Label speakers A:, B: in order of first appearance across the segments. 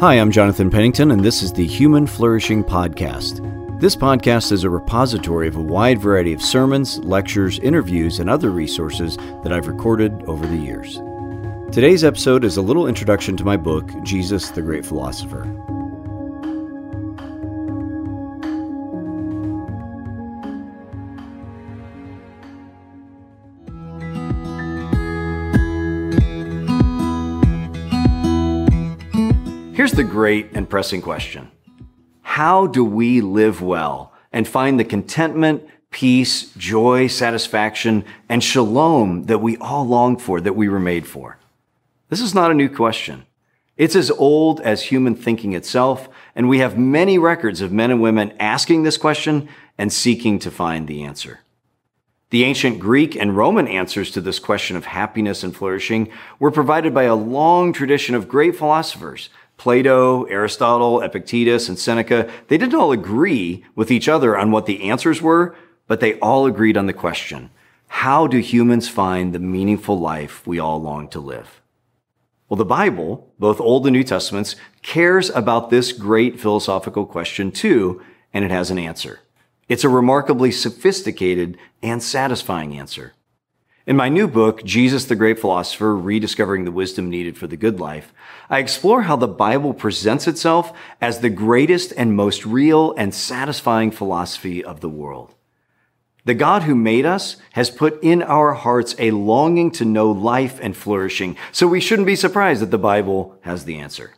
A: Hi, I'm Jonathan Pennington, and this is the Human Flourishing Podcast. This podcast is a repository of a wide variety of sermons, lectures, interviews, and other resources that I've recorded over the years. Today's episode is a little introduction to my book, Jesus the Great Philosopher. Here's the great and pressing question How do we live well and find the contentment, peace, joy, satisfaction, and shalom that we all long for, that we were made for? This is not a new question. It's as old as human thinking itself, and we have many records of men and women asking this question and seeking to find the answer. The ancient Greek and Roman answers to this question of happiness and flourishing were provided by a long tradition of great philosophers Plato, Aristotle, Epictetus, and Seneca, they didn't all agree with each other on what the answers were, but they all agreed on the question how do humans find the meaningful life we all long to live? Well, the Bible, both Old and New Testaments, cares about this great philosophical question too, and it has an answer. It's a remarkably sophisticated and satisfying answer. In my new book, Jesus the Great Philosopher Rediscovering the Wisdom Needed for the Good Life, I explore how the Bible presents itself as the greatest and most real and satisfying philosophy of the world. The God who made us has put in our hearts a longing to know life and flourishing, so we shouldn't be surprised that the Bible has the answer.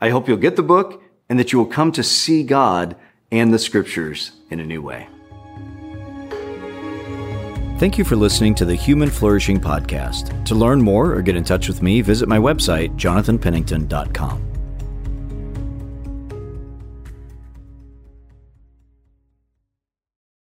A: I hope you'll get the book and that you will come to see God and the scriptures in a new way. Thank you for listening to the Human Flourishing Podcast. To learn more or get in touch with me, visit my website, jonathanpennington.com.